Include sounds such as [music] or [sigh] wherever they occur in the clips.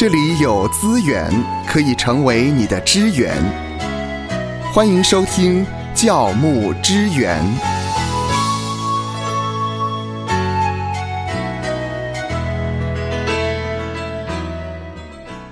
这里有资源可以成为你的支援。欢迎收听教牧支援。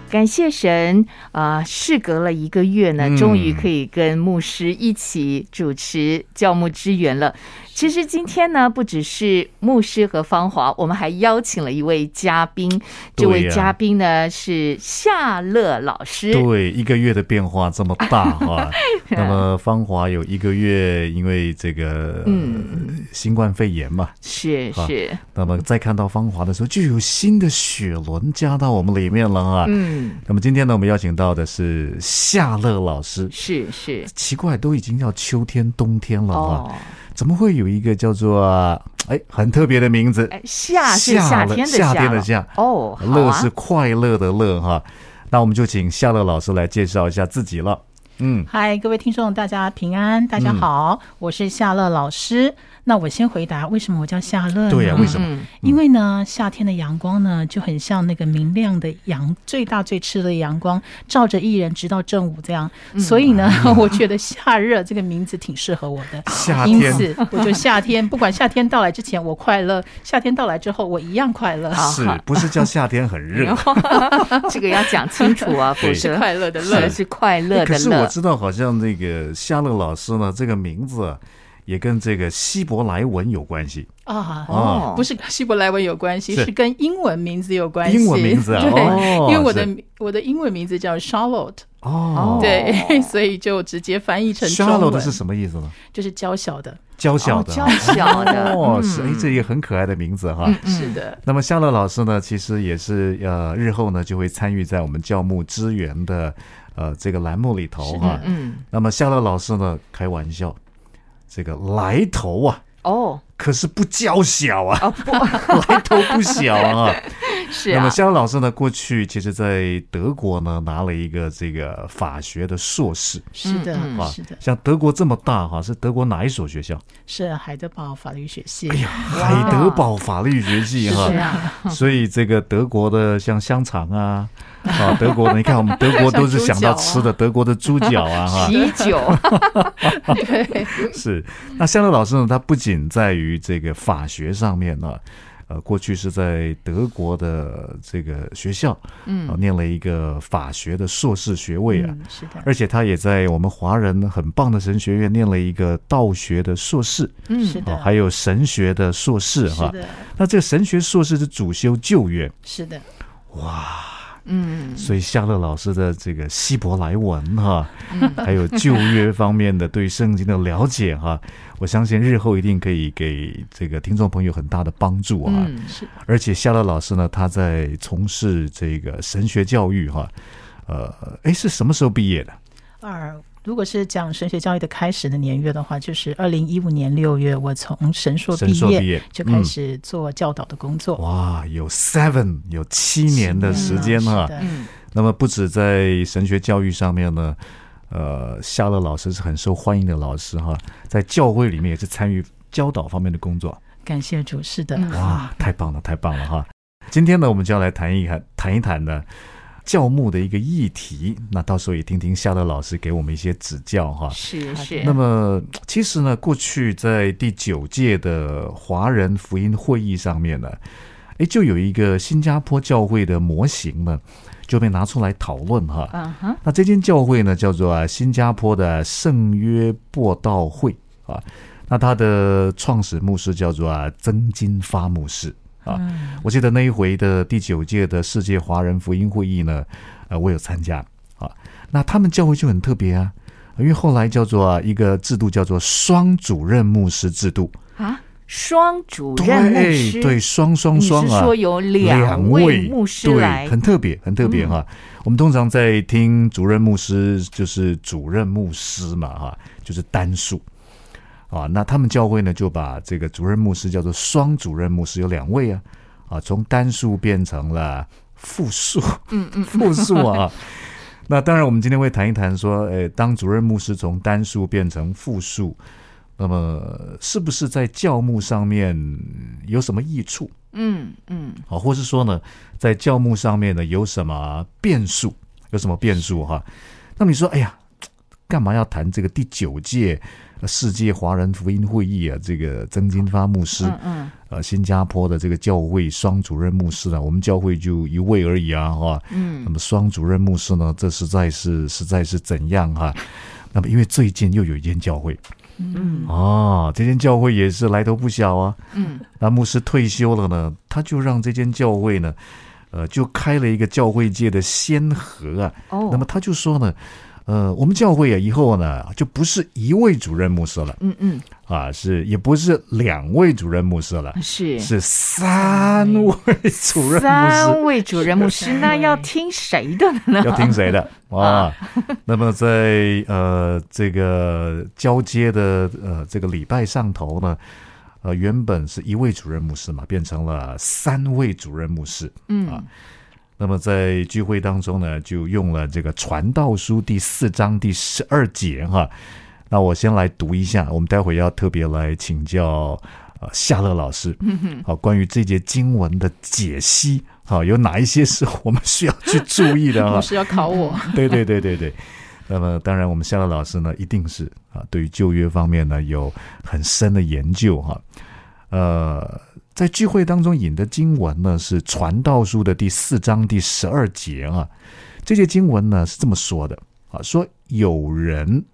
感谢神啊！事隔了一个月呢，终于可以跟牧师一起主持教牧支援了。其实今天呢，不只是牧师和芳华，我们还邀请了一位嘉宾。这位嘉宾呢是夏乐老师。对，一个月的变化这么大哈。[laughs] 那么芳华有一个月，因为这个嗯新冠肺炎嘛，是是。那么再看到芳华的时候，就有新的血轮加到我们里面了啊。嗯。那么今天呢，我们邀请到的是夏乐老师。是是。奇怪，都已经要秋天冬天了啊。怎么会有一个叫做哎很特别的名字？夏是夏天的夏天的夏哦，乐是快乐的乐哈。那我们就请夏乐老师来介绍一下自己了。嗯，嗨，各位听众，大家平安，大家好，我是夏乐老师。那我先回答，为什么我叫夏乐呢？对呀，为什么？因为呢，夏天的阳光呢，就很像那个明亮的阳，最大最炽的阳光，照着艺人直到正午这样。所以呢，[laughs] 我觉得夏热这个名字挺适合我的。夏天，因此我就夏天，不管夏天到来之前我快乐，夏天到来之后我一样快乐。是不是叫夏天很热？[laughs] 这个要讲清楚啊，[laughs] 不是快乐的乐，是快乐的乐。可是我知道，好像那个夏乐老师呢，这个名字。也跟这个希伯来文有关系啊？哦，不是希伯来文有关系，是跟英文名字有关系。英文名字啊，[laughs] 对，因为我的我的英文名字叫 Charlotte。哦，对，[laughs] 所以就直接翻译成 Charlotte 是什么意思呢？就是娇小的，娇小的，娇小的。[laughs] 哦，是哎，这也很可爱的名字哈。是的。那么夏乐老师呢，其实也是呃，日后呢就会参与在我们教牧支援的呃这个栏目里头哈。嗯。那么夏乐老师呢，开玩笑。这个来头啊，哦，可是不娇小啊，[laughs] 来头不小啊。[laughs] 是。那么肖老师呢，过去其实在德国呢拿了一个这个法学的硕士。是的，是的。像德国这么大哈，是德国哪一所学校？是海德堡法律学系。哎呀，海德堡法律学系哈。所以这个德国的像香肠啊。啊，德国的，你看我们德国都是想到吃的，德国的猪脚啊，哈，啤酒，对，[laughs] 是。那香乐老师呢，他不仅在于这个法学上面呢，呃，过去是在德国的这个学校，嗯，念了一个法学的硕士学位啊，是的。而且他也在我们华人很棒的神学院念了一个道学的硕士，嗯，是的，还有神学的硕士，哈，那这个神学硕士是主修旧约，是的，哇。嗯，所以夏乐老师的这个希伯来文哈，还有旧约方面的对圣经的了解哈，我相信日后一定可以给这个听众朋友很大的帮助啊。嗯，是。而且夏乐老师呢，他在从事这个神学教育哈，呃，哎，是什么时候毕业的？二。如果是讲神学教育的开始的年月的话，就是二零一五年六月，我从神硕毕业就开始做教导的工作。哇，有 seven 有七年的时间哈。嗯。那么不止在神学教育上面呢，呃，夏乐老师是很受欢迎的老师哈，在教会里面也是参与教导方面的工作。感谢主，是的。哇，太棒了，太棒了哈！今天呢，我们就要来谈一谈，谈一谈呢。教牧的一个议题，那到时候也听听夏乐老师给我们一些指教哈。是是。那么其实呢，过去在第九届的华人福音会议上面呢，哎，就有一个新加坡教会的模型呢，就被拿出来讨论哈。嗯哼。那这间教会呢，叫做新加坡的圣约布道会啊。那他的创始牧师叫做啊曾金发牧师。啊，我记得那一回的第九届的世界华人福音会议呢，呃，我有参加啊。那他们教会就很特别啊，因为后来叫做一个制度叫做双主任牧师制度。啊，双主任牧师？对双双双啊，说有两位牧师来，很特别，很特别哈。我们通常在听主任牧师就是主任牧师嘛哈，就是单数。啊，那他们教会呢，就把这个主任牧师叫做双主任牧师，有两位啊，啊，从单数变成了复数，嗯嗯，[laughs] 复数啊。那当然，我们今天会谈一谈说，诶，当主任牧师从单数变成复数，那么是不是在教牧上面有什么益处嗯嗯啊，或是说呢，在教牧上面呢有什么变数？有什么变数哈？那么你说，哎呀，干嘛要谈这个第九届世界华人福音会议啊？这个曾金发牧师，嗯嗯呃，新加坡的这个教会双主任牧师呢，我们教会就一位而已啊，哈。嗯那么双主任牧师呢，这实在是实在是怎样哈？那么因为最近又有一间教会嗯哦，这间教会也是来头不小啊。嗯那牧师退休了呢，他就让这间教会呢，呃，就开了一个教会界的先河啊。哦，那么他就说呢，呃，我们教会啊，以后呢就不是一位主任牧师了嗯嗯啊，是也不是两位主任牧师了，是是三位主任牧师。三位主任牧师，那要听谁的呢？要听谁的 [laughs] 啊？那么在呃这个交接的呃这个礼拜上头呢，呃原本是一位主任牧师嘛，变成了三位主任牧师。嗯那么在聚会当中呢，就用了这个《传道书》第四章第十二节哈。那我先来读一下，我们待会要特别来请教呃夏乐老师，好，关于这节经文的解析，好，有哪一些是我们需要去注意的啊？老师要考我，对对对对对。那么当然，我们夏乐老师呢，一定是啊，对于旧约方面呢有很深的研究哈。呃，在聚会当中引的经文呢是《传道书》的第四章第十二节啊。这节经文呢是这么说的啊，说有人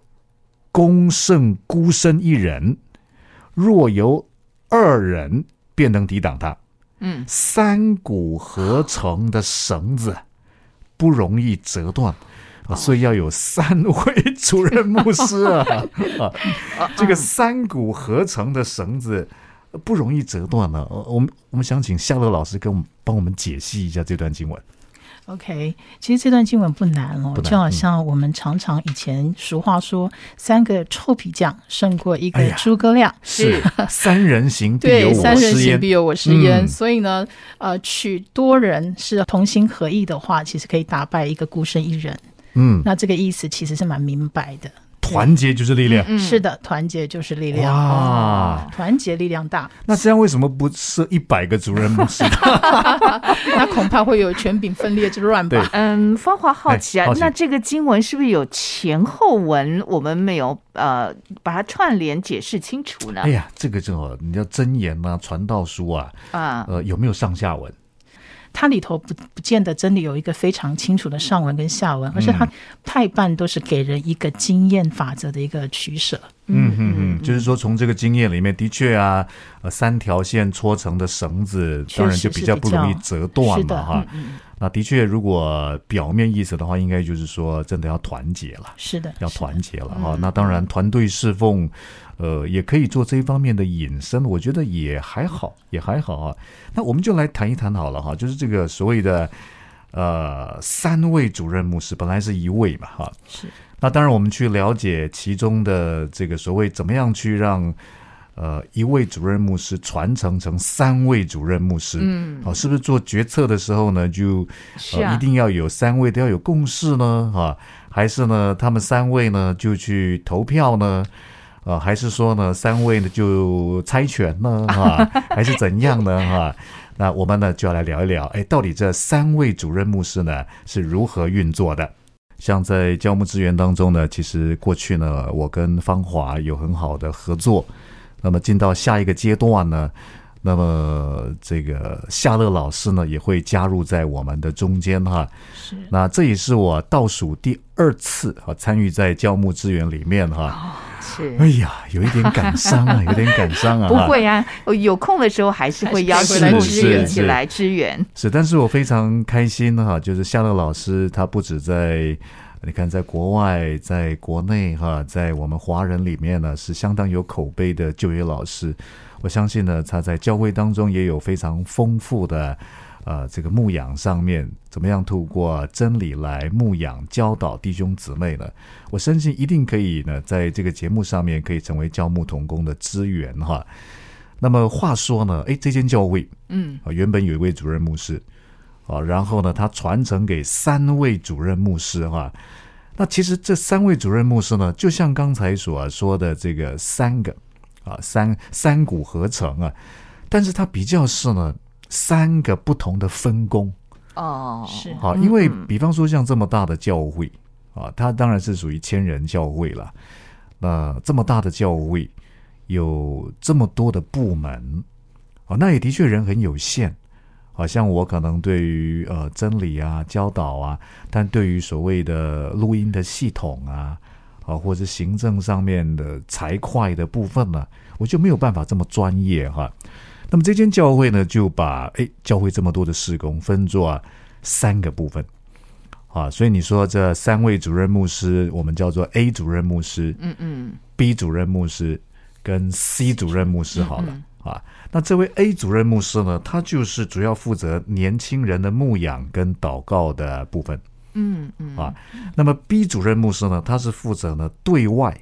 攻胜孤身一人，若有二人，便能抵挡他。嗯三股合成的绳子不容易折断。啊，所以要有三位主任牧师啊啊！这个三股合成的绳子不容易折断呢、呃我们我们想请夏乐老师跟我们帮我们解析一下这段经文。OK，其实这段经文不难哦，难就好像我们常常以前俗话说“三个臭皮匠胜过一个诸葛亮”是 [laughs] 三人行必有对，我三人师焉行必。有我师焉。嗯所以呢，呃，取多人是同心合意的话，其实可以打败一个孤身一人。嗯，那这个意思其实是蛮明白的。团结就是力量。嗯是的，团结就是力量。哇，团结力量大，那这样为什么不设一百个主任牧师？[laughs] [laughs] 那恐怕会有权柄分裂之乱吧？嗯，芳华好奇啊哎好，奇那这个经文是不是有前后文？我们没有呃把它串联解释清楚呢哎？呀，这个正好，你要真言啊，传道书啊，啊，呃，有没有上下文？它里头不不见得真的有一个非常清楚的上文跟下文，而是它太半都是给人一个经验法则的一个取舍。嗯嗯嗯，就是说从这个经验里面，的确啊，呃，三条线搓成的绳子，当然就比较不容易折断嘛哈。那的确，如果表面意思的话，应该就是说真的要团结了。是的，要团结了哈、那当然，团队侍奉，呃，也可以做这一方面的引申，我觉得也还好，也还好啊。那我们就来谈一谈好了哈，就是这个所谓的呃三位主任牧师，本来是一位嘛哈。是。那当然，我们去了解其中的这个所谓怎么样去让呃一位主任牧师传承成三位主任牧师，嗯，好、是不是做决策的时候呢，就、呃、一定要有三位都要有共识呢？啊，还是呢，他们三位呢就去投票呢？啊，还是说呢，三位呢就猜拳呢？哈、还是怎样呢？哈、那我们呢就要来聊一聊，哎，到底这三位主任牧师呢是如何运作的？像在教牧资源当中呢，其实过去呢，我跟芳华有很好的合作。那么进到下一个阶段呢，那么这个夏乐老师呢也会加入在我们的中间哈。是那这也是我倒数第二次啊参与在教牧资源里面哈。是哎呀，有一点感伤啊，[laughs] 有点感伤啊。不会啊，有空的时候还是会邀请还是可以牧师是是一起来支援。是，但是我非常开心哈，就是夏乐老师他不止在，你看在国外，在国内哈，在我们华人里面呢是相当有口碑的就业老师。我相信呢，他在教会当中也有非常丰富的，呃，这个牧养上面怎么样透过真理来牧养教导弟兄姊妹呢？我相信一定可以呢，在这个节目上面可以成为教牧童工的资源哈。那么话说呢，哎，这间教会，嗯，啊，原本有一位主任牧师，啊，然后呢，他传承给三位主任牧师哈、那其实这三位主任牧师呢，就像刚才所说的这个三个啊，三三股合成啊，但是他比较是呢，三个不同的分工。哦，是好，嗯因为嗯比方说像这么大的教会啊，它当然是属于千人教会了。那这么大的教会，有这么多的部门啊，那也的确人很有限。好像我可能对于呃真理啊教导啊，但对于所谓的录音的系统啊，啊或者行政上面的财会的部分呢，我就没有办法这么专业哈。那么这间教会呢，就把哎教会这么多的事工分作、啊、三个部分。啊，所以你说这三位主任牧师，我们叫做 A 主任牧师，嗯嗯。B 主任牧师跟 C 主任牧师好了、嗯。啊。那这位 A 主任牧师呢，他就是主要负责年轻人的牧养跟祷告的部分。嗯嗯。啊。那么 B 主任牧师呢，他是负责呢对外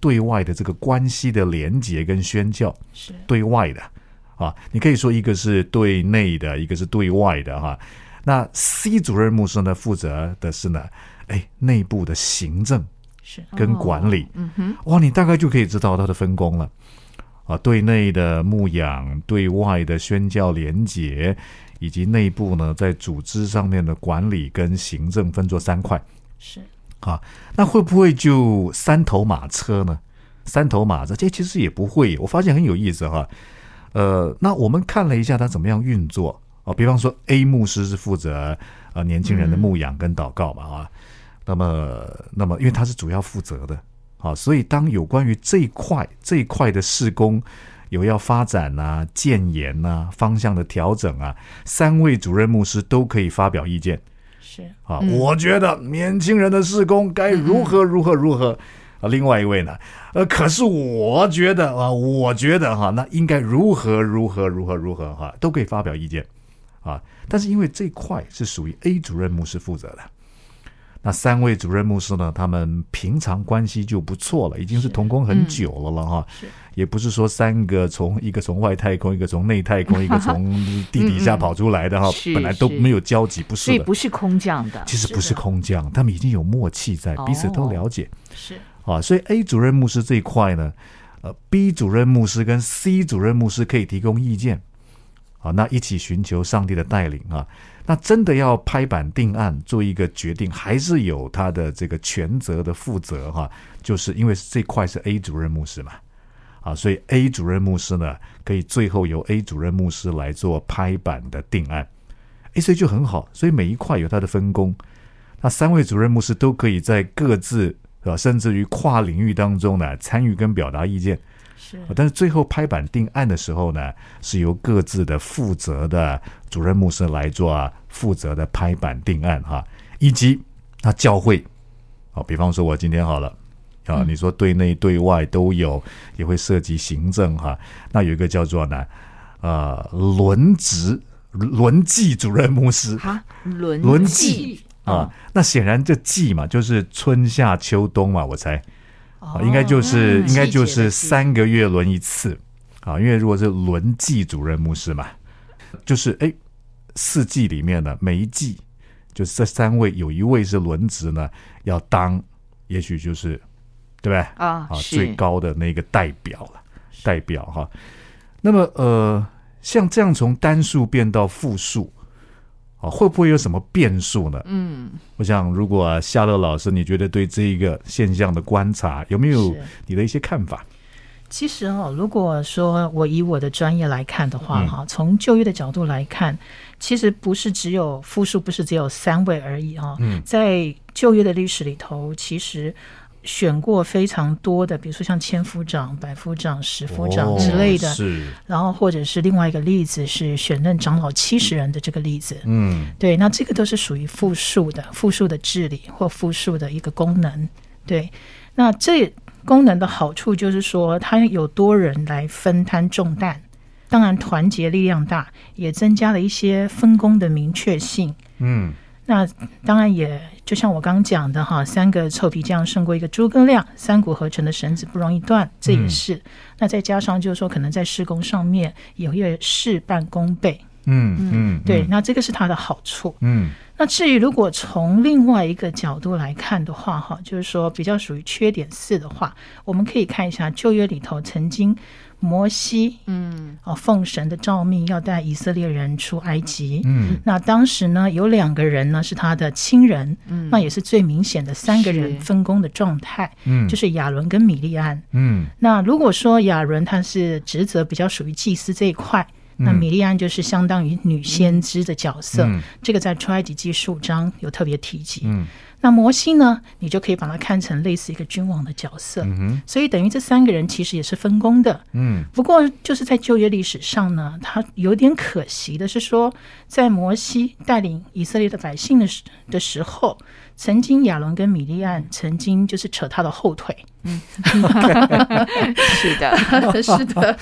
对外的这个关系的连结跟宣教，是。对外的啊。你可以说一个是对内的，一个是对外的哈、那 C 主任牧师呢，负责的是呢，哎，内部的行政是跟管理。嗯哼，哇，你大概就可以知道他的分工了啊，对内的牧养，对外的宣教连结，以及内部呢在组织上面的管理跟行政分作三块是啊。那会不会就三头马车呢？三头马车，这其实也不会。我发现很有意思哈。呃，那我们看了一下他怎么样运作啊，比方说 A 牧师是负责呃年轻人的牧养跟祷告嘛啊，那么那么因为他是主要负责的。啊，所以当有关于这一块这一块的施工有要发展啊、建言啊、方向的调整啊，三位主任牧师都可以发表意见是啊。我觉得年轻人的施工该如何如何如何啊。另外一位呢，呃，可是我觉得啊，我觉得哈、那应该如何如何如何如何哈、都可以发表意见啊。但是因为这块是属于 A 主任牧师负责的。那三位主任牧师呢？他们平常关系就不错了，已经是同工很久了了哈。是也不是说三个从一个从外太空，一个从内太空，一个从 [laughs] 地底下跑出来的哈，是本来都没有交集，不所以是的。不是空降的，其实不是空降，他们已经有默契在，彼此都了解是啊。所以 A 主任牧师这一块呢，呃，B 主任牧师跟 C 主任牧师可以提供意见啊，那一起寻求上帝的带领啊。那真的要拍板定案做一个决定，还是有他的这个全责的负责哈、就是因为这块是 A 主任牧师嘛，啊，所以 A 主任牧师呢，可以最后由 A 主任牧师来做拍板的定案，诶，所以就很好，所以每一块有它的分工，那三位主任牧师都可以在各自呃甚至于跨领域当中呢参与跟表达意见，但是最后拍板定案的时候呢，是由各自的负责的主任牧师来做啊负责的拍板定案哈，以及那教会，啊，比方说我今天好了。啊，你说对内对外都有，也会涉及行政哈。那有一个叫做呢，呃，轮值轮季主任牧师。啊，轮轮季啊。那显然这季嘛，就是春夏秋冬嘛，我猜。啊，应该就是、嗯应该就是三个月轮一次啊，因为如果是轮季主任牧师嘛，就是哎四季里面呢，每一季就是这三位有一位是轮值呢，要当，也许就是对不对？啊，啊，最高的那个代表了，代表哈。那么呃，像这样从单数变到复数，啊，会不会有什么变数呢？嗯，我想，如果、啊、夏乐老师，你觉得对这一个现象的观察有没有你的一些看法？其实哦，如果说我以我的专业来看的话，嗯。哈、从就业的角度来看，其实不是只有复数，不是只有三位而已啊、嗯。在就业的历史里头，其实选过非常多的，比如说像千夫长、百夫长、十夫长之类的，哦是，然后或者是另外一个例子是选任长老七十人的这个例子。嗯对，那这个都是属于复数的，复数的治理或复数的一个功能。对，那这功能的好处就是说，它有多人来分摊重担，当然团结力量大，也增加了一些分工的明确性。嗯那当然也就像我刚刚讲的哈，三个臭皮匠胜过一个诸葛亮，三股合成的绳子不容易断，这也是。那再加上就是说，可能在施工上面也会事半功倍。嗯嗯，对，那这个是它的好处。嗯那至于如果从另外一个角度来看的话，哈，就是说比较属于缺点四的话，我们可以看一下旧约里头曾经摩西嗯。哦奉神的诏命要带以色列人出埃及。嗯。那当时呢，有两个人呢是他的亲人，嗯，那也是最明显的三个人分工的状态，嗯，就是亚伦跟米利安。嗯。那如果说亚伦他是职责比较属于祭司这一块，那米利安就是相当于女先知的角色，嗯。这个在出埃及记数章有特别提及。嗯那摩西呢，你就可以把它看成类似一个君王的角色，嗯所以等于这三个人其实也是分工的。嗯不过就是在旧约历史上呢，他有点可惜的是说，在摩西带领以色列的百姓的时的时候，曾经亚伦跟米利安曾经就是扯他的后腿。嗯 [laughs] 是的，[laughs] 是的，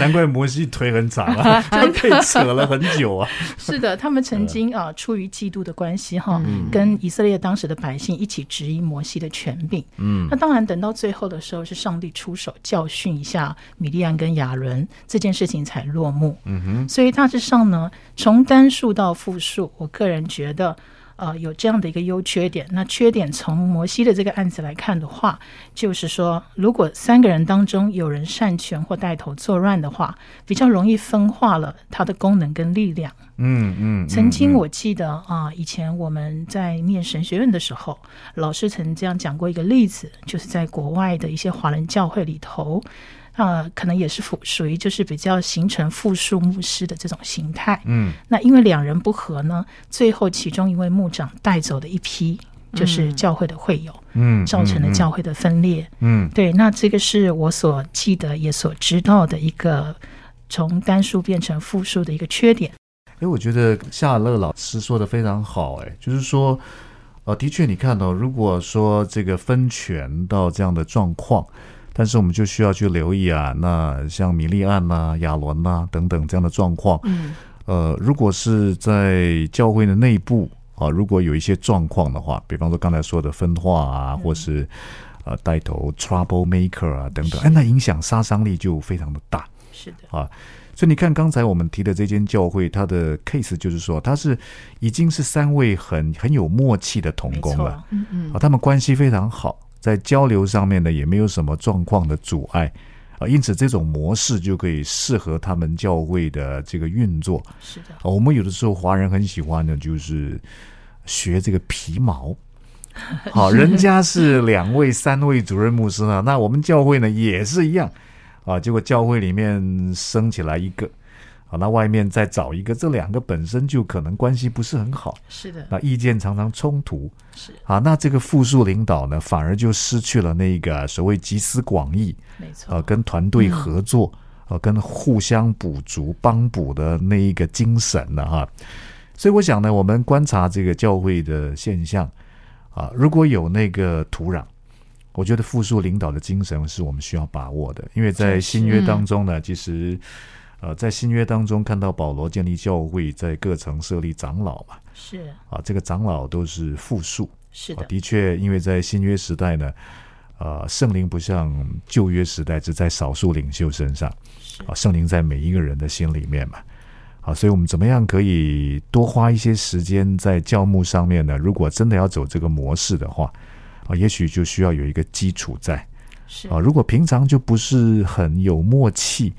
难怪摩西腿很长啊，[laughs] 就被扯了很久啊。是的，他们曾经啊，出于嫉妒的关系哈，嗯跟以色列当时的百姓一起质疑摩西的权柄。嗯那当然，等到最后的时候，是上帝出手教训一下米利安跟亚伦，这件事情才落幕。嗯哼所以大致上呢，从单数到复数，我个人觉得。呃，有这样的一个优缺点。那缺点从摩西的这个案子来看的话，就是说，如果三个人当中有人擅权或带头作乱的话，比较容易分化了它的功能跟力量。嗯嗯，曾经嗯我记得啊、以前我们在念神学院的时候，老师曾这样讲过一个例子，就是在国外的一些华人教会里头，啊，可能也是属属于就是比较形成复数牧师的这种形态。嗯那因为两人不和呢，最后其中一位牧长带走了一批，就是教会的会友，嗯造成了教会的分裂。嗯对，那这个是我所记得也所知道的一个从单数变成复数的一个缺点。哎，我觉得夏乐老师说的非常好，哎，就是说，呃，的确，你看到、如果说这个分权到这样的状况，但是我们就需要去留意啊，那像米利安呐、亚伦呐、等等这样的状况，嗯。呃，如果是在教会的内部啊，如果有一些状况的话，比方说刚才说的分化啊，或是呃带头 trouble maker 啊等等，哎，那影响杀伤力就非常的大。是的，啊。所以你看，刚才我们提的这间教会，它的 case 就是说，它是已经是三位很很有默契的同工了，嗯嗯。啊，他们关系非常好，在交流上面呢也没有什么状况的阻碍啊，因此这种模式就可以适合他们教会的这个运作是的，啊。我们有的时候华人很喜欢的就是学这个皮毛。好，[laughs] 人家是两位、三位主任牧师呢，那我们教会呢也是一样啊。结果教会里面升起来一个，啊，那外面再找一个，这两个本身就可能关系不是很好，是的，那意见常常冲突。是。啊。那这个复数领导呢，反而就失去了那个所谓集思广益没错，啊，跟团队合作啊，跟互相补足、帮补的那一个精神了哈。所以我想呢，我们观察这个教会的现象啊，如果有那个土壤，我觉得复述领导的精神是我们需要把握的，因为在新约当中呢，其实呃，在新约当中看到保罗建立教会，在各城设立长老嘛，是。啊，这个长老都是复数啊，是的，的确，因为在新约时代呢，呃，圣灵不像旧约时代只在少数领袖身上，是。啊，圣灵在每一个人的心里面嘛。啊，所以我们怎么样可以多花一些时间在教牧上面呢？如果真的要走这个模式的话，啊，也许就需要有一个基础在。是。啊。如果平常就不是很有默契，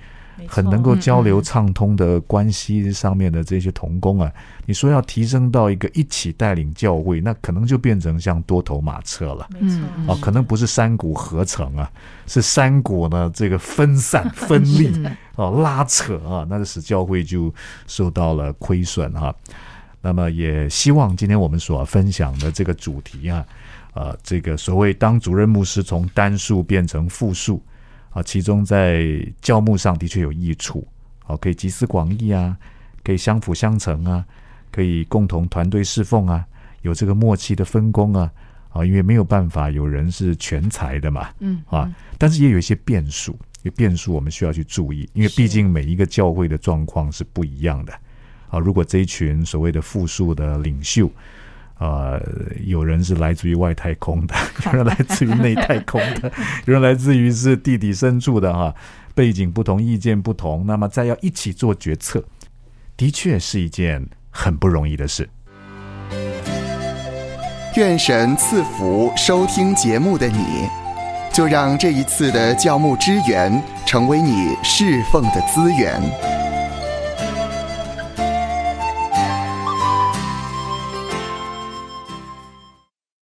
很能够交流畅通的关系上面的这些同工啊，你说要提升到一个一起带领教会，那可能就变成像多头马车了。没错。嗯啊，可能不是山谷合成啊，是山谷呢这个分散分立哦啊拉扯啊，那就使教会就受到了亏损哈、那么也希望今天我们所分享的这个主题啊，呃，这个所谓当主任牧师从单数变成复数啊，其中在教牧上的确有益处，啊，可以集思广益啊，可以相辅相成啊，可以共同团队侍奉啊，有这个默契的分工啊，啊，因为没有办法有人是全才的嘛，嗯啊，但是也有一些变数，有变数我们需要去注意，因为毕竟每一个教会的状况是不一样的。啊，如果这一群所谓的复数的领袖，呃，有人是来自于外太空的，[laughs] 有人来自于内太空的，[laughs] 有人来自于是地底深处的哈、背景不同，意见不同，那么再要一起做决策，的确是一件很不容易的事。愿神赐福收听节目的你，就让这一次的教牧支援成为你侍奉的资源。